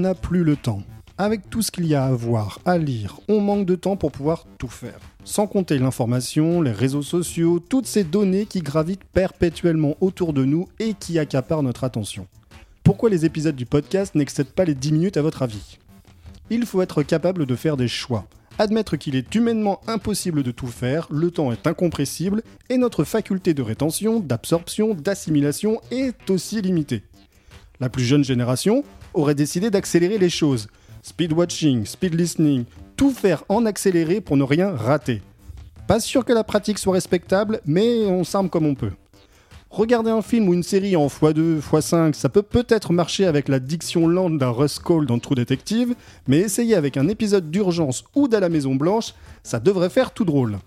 n'a plus le temps. Avec tout ce qu'il y a à voir, à lire, on manque de temps pour pouvoir tout faire. Sans compter l'information, les réseaux sociaux, toutes ces données qui gravitent perpétuellement autour de nous et qui accaparent notre attention. Pourquoi les épisodes du podcast n'excèdent pas les 10 minutes à votre avis? Il faut être capable de faire des choix. Admettre qu'il est humainement impossible de tout faire, le temps est incompressible et notre faculté de rétention, d'absorption, d'assimilation est aussi limitée. La plus jeune génération aurait décidé d'accélérer les choses, speed watching, speed listening, tout faire en accéléré pour ne rien rater. Pas sûr que la pratique soit respectable, mais on s'arme comme on peut. Regarder un film ou une série en x2, x5, ça peut peut-être marcher avec la diction lente d'un Russ Cole dans True Detective, mais essayer avec un épisode d'urgence ou d'à la Maison Blanche, ça devrait faire tout drôle.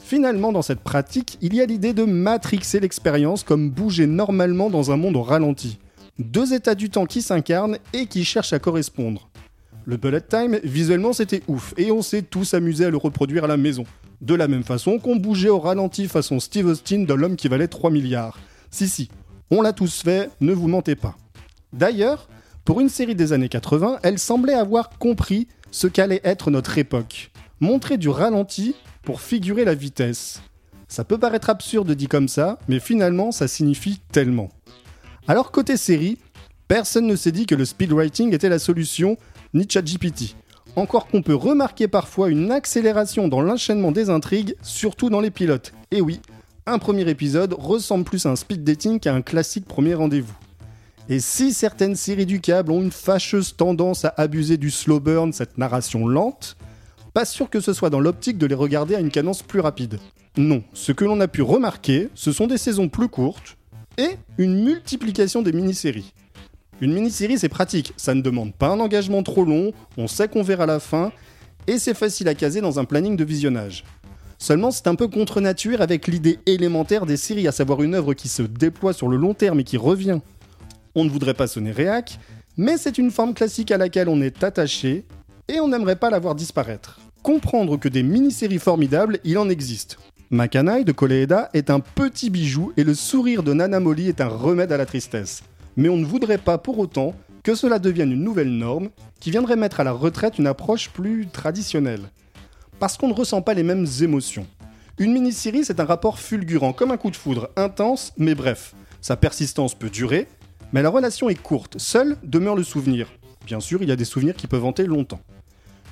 Finalement, dans cette pratique, il y a l'idée de matrixer l'expérience comme bouger normalement dans un monde ralenti. Deux états du temps qui s'incarnent et qui cherchent à correspondre. Le bullet time, visuellement c'était ouf, et on s'est tous amusés à le reproduire à la maison. De la même façon qu'on bougeait au ralenti façon Steve Austin de l'homme qui valait 3 milliards. Si si, on l'a tous fait, ne vous mentez pas. D'ailleurs, pour une série des années 80, elle semblait avoir compris ce qu'allait être notre époque. Montrer du ralenti pour figurer la vitesse. Ça peut paraître absurde dit comme ça, mais finalement ça signifie tellement. Alors côté série, personne ne s'est dit que le speedwriting était la solution ni ChatGPT. Encore qu'on peut remarquer parfois une accélération dans l'enchaînement des intrigues, surtout dans les pilotes. Et oui, un premier épisode ressemble plus à un speed dating qu'à un classique premier rendez-vous. Et si certaines séries du câble ont une fâcheuse tendance à abuser du slow burn, cette narration lente, pas sûr que ce soit dans l'optique de les regarder à une cadence plus rapide. Non, ce que l'on a pu remarquer, ce sont des saisons plus courtes et une multiplication des mini-séries. Une mini-série, c'est pratique, ça ne demande pas un engagement trop long, on sait qu'on verra la fin, et c'est facile à caser dans un planning de visionnage. Seulement, c'est un peu contre nature avec l'idée élémentaire des séries, à savoir une œuvre qui se déploie sur le long terme et qui revient. On ne voudrait pas sonner réac, mais c'est une forme classique à laquelle on est attaché, et on n'aimerait pas la voir disparaître. Comprendre que des mini-séries formidables, il en existe. Makanai de Koleeda est un petit bijou et le sourire de Nana Molly est un remède à la tristesse mais on ne voudrait pas pour autant que cela devienne une nouvelle norme qui viendrait mettre à la retraite une approche plus traditionnelle. Parce qu'on ne ressent pas les mêmes émotions. Une mini-série, c'est un rapport fulgurant, comme un coup de foudre, intense, mais bref. Sa persistance peut durer, mais la relation est courte, seul demeure le souvenir. Bien sûr, il y a des souvenirs qui peuvent hanter longtemps.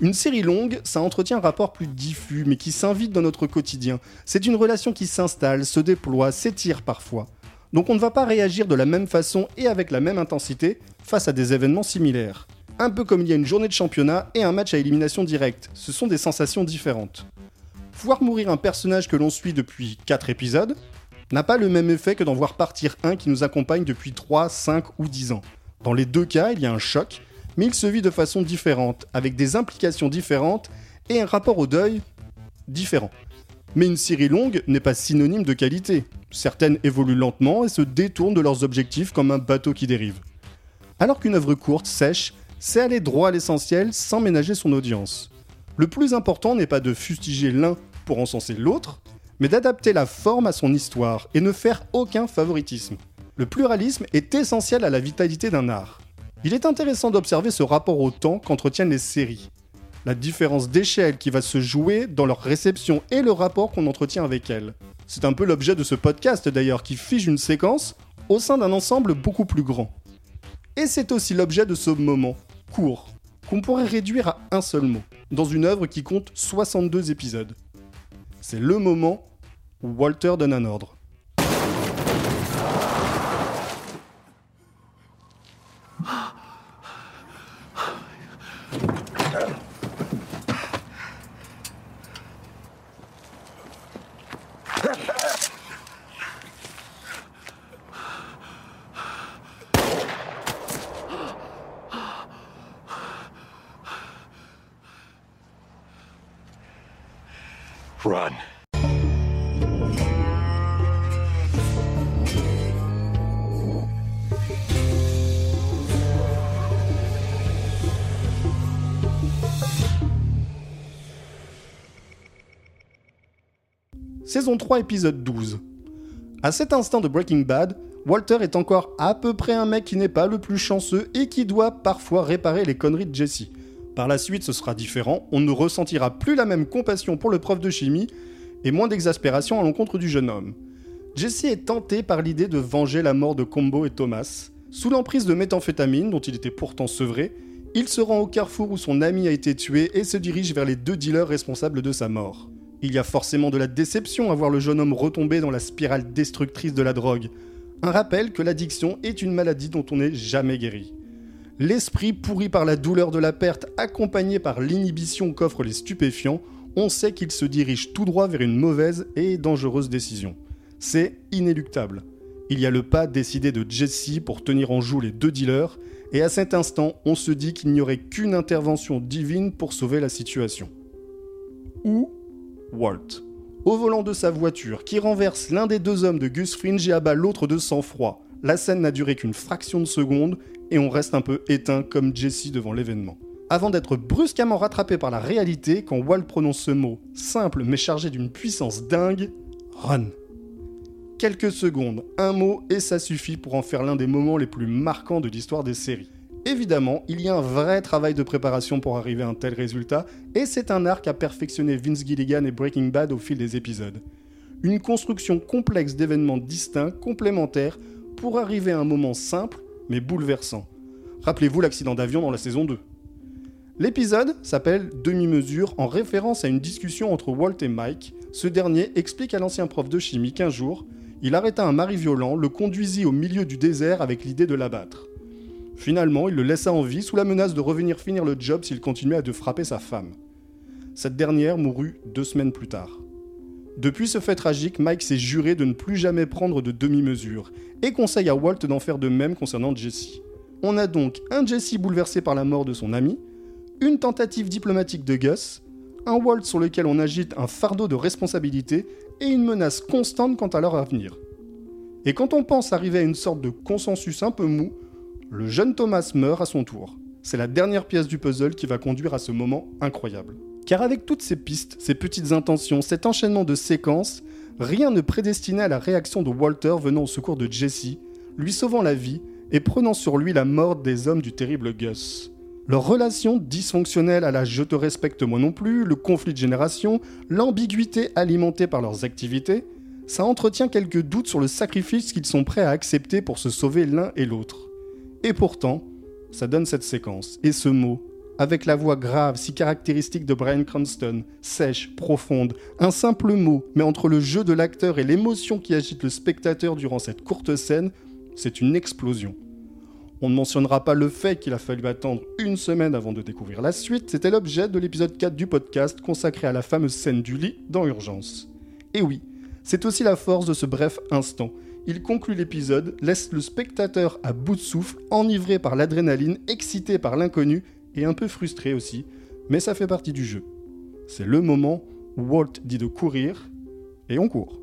Une série longue, ça entretient un rapport plus diffus, mais qui s'invite dans notre quotidien. C'est une relation qui s'installe, se déploie, s'étire parfois. Donc on ne va pas réagir de la même façon et avec la même intensité face à des événements similaires. Un peu comme il y a une journée de championnat et un match à élimination directe, ce sont des sensations différentes. Voir mourir un personnage que l'on suit depuis 4 épisodes n'a pas le même effet que d'en voir partir un qui nous accompagne depuis 3, 5 ou 10 ans. Dans les deux cas, il y a un choc, mais il se vit de façon différente, avec des implications différentes et un rapport au deuil différent. Mais une série longue n'est pas synonyme de qualité. Certaines évoluent lentement et se détournent de leurs objectifs comme un bateau qui dérive. Alors qu'une œuvre courte, sèche, sait aller droit à l'essentiel sans ménager son audience. Le plus important n'est pas de fustiger l'un pour encenser l'autre, mais d'adapter la forme à son histoire et ne faire aucun favoritisme. Le pluralisme est essentiel à la vitalité d'un art. Il est intéressant d'observer ce rapport au temps qu'entretiennent les séries la différence d'échelle qui va se jouer dans leur réception et le rapport qu'on entretient avec elles. C'est un peu l'objet de ce podcast d'ailleurs, qui fige une séquence au sein d'un ensemble beaucoup plus grand. Et c'est aussi l'objet de ce moment, court, qu'on pourrait réduire à un seul mot, dans une œuvre qui compte 62 épisodes. C'est le moment où Walter donne un ordre. Run. Saison 3, épisode 12. À cet instant de Breaking Bad, Walter est encore à peu près un mec qui n'est pas le plus chanceux et qui doit parfois réparer les conneries de Jesse. Par la suite, ce sera différent, on ne ressentira plus la même compassion pour le prof de chimie et moins d'exaspération à l'encontre du jeune homme. Jesse est tenté par l'idée de venger la mort de Combo et Thomas. Sous l'emprise de méthamphétamine, dont il était pourtant sevré, il se rend au carrefour où son ami a été tué et se dirige vers les deux dealers responsables de sa mort. Il y a forcément de la déception à voir le jeune homme retomber dans la spirale destructrice de la drogue. Un rappel que l'addiction est une maladie dont on n'est jamais guéri. L'esprit pourri par la douleur de la perte, accompagné par l'inhibition qu'offrent les stupéfiants, on sait qu'il se dirige tout droit vers une mauvaise et dangereuse décision. C'est inéluctable. Il y a le pas décidé de Jesse pour tenir en joue les deux dealers, et à cet instant, on se dit qu'il n'y aurait qu'une intervention divine pour sauver la situation. Ou Walt, au volant de sa voiture, qui renverse l'un des deux hommes de Gus Fringe et abat l'autre de sang-froid. La scène n'a duré qu'une fraction de seconde, et on reste un peu éteint comme Jesse devant l'événement. Avant d'être brusquement rattrapé par la réalité quand Walt prononce ce mot, simple mais chargé d'une puissance dingue, Run. Quelques secondes, un mot, et ça suffit pour en faire l'un des moments les plus marquants de l'histoire des séries. Évidemment, il y a un vrai travail de préparation pour arriver à un tel résultat, et c'est un arc à perfectionner Vince Gilligan et Breaking Bad au fil des épisodes. Une construction complexe d'événements distincts, complémentaires, pour arriver à un moment simple, mais bouleversant. Rappelez-vous l'accident d'avion dans la saison 2. L'épisode s'appelle Demi-mesure en référence à une discussion entre Walt et Mike. Ce dernier explique à l'ancien prof de chimie qu'un jour, il arrêta un mari violent, le conduisit au milieu du désert avec l'idée de l'abattre. Finalement, il le laissa en vie sous la menace de revenir finir le job s'il continuait à de frapper sa femme. Cette dernière mourut deux semaines plus tard. Depuis ce fait tragique, Mike s'est juré de ne plus jamais prendre de demi-mesure et conseille à Walt d'en faire de même concernant Jesse. On a donc un Jesse bouleversé par la mort de son ami, une tentative diplomatique de Gus, un Walt sur lequel on agite un fardeau de responsabilité et une menace constante quant à leur avenir. Et quand on pense arriver à une sorte de consensus un peu mou, le jeune Thomas meurt à son tour. C'est la dernière pièce du puzzle qui va conduire à ce moment incroyable. Car avec toutes ces pistes, ces petites intentions, cet enchaînement de séquences, rien ne prédestinait à la réaction de Walter venant au secours de Jesse, lui sauvant la vie et prenant sur lui la mort des hommes du terrible Gus. Leur relation dysfonctionnelle à la je te respecte moi non plus, le conflit de génération, l'ambiguïté alimentée par leurs activités, ça entretient quelques doutes sur le sacrifice qu'ils sont prêts à accepter pour se sauver l'un et l'autre. Et pourtant, ça donne cette séquence, et ce mot, avec la voix grave, si caractéristique de Brian Cranston, sèche, profonde, un simple mot, mais entre le jeu de l'acteur et l'émotion qui agite le spectateur durant cette courte scène, c'est une explosion. On ne mentionnera pas le fait qu'il a fallu attendre une semaine avant de découvrir la suite, c'était l'objet de l'épisode 4 du podcast consacré à la fameuse scène du lit dans Urgence. Et oui, c'est aussi la force de ce bref instant, il conclut l'épisode, laisse le spectateur à bout de souffle, enivré par l'adrénaline, excité par l'inconnu et un peu frustré aussi, mais ça fait partie du jeu. C'est le moment où Walt dit de courir et on court.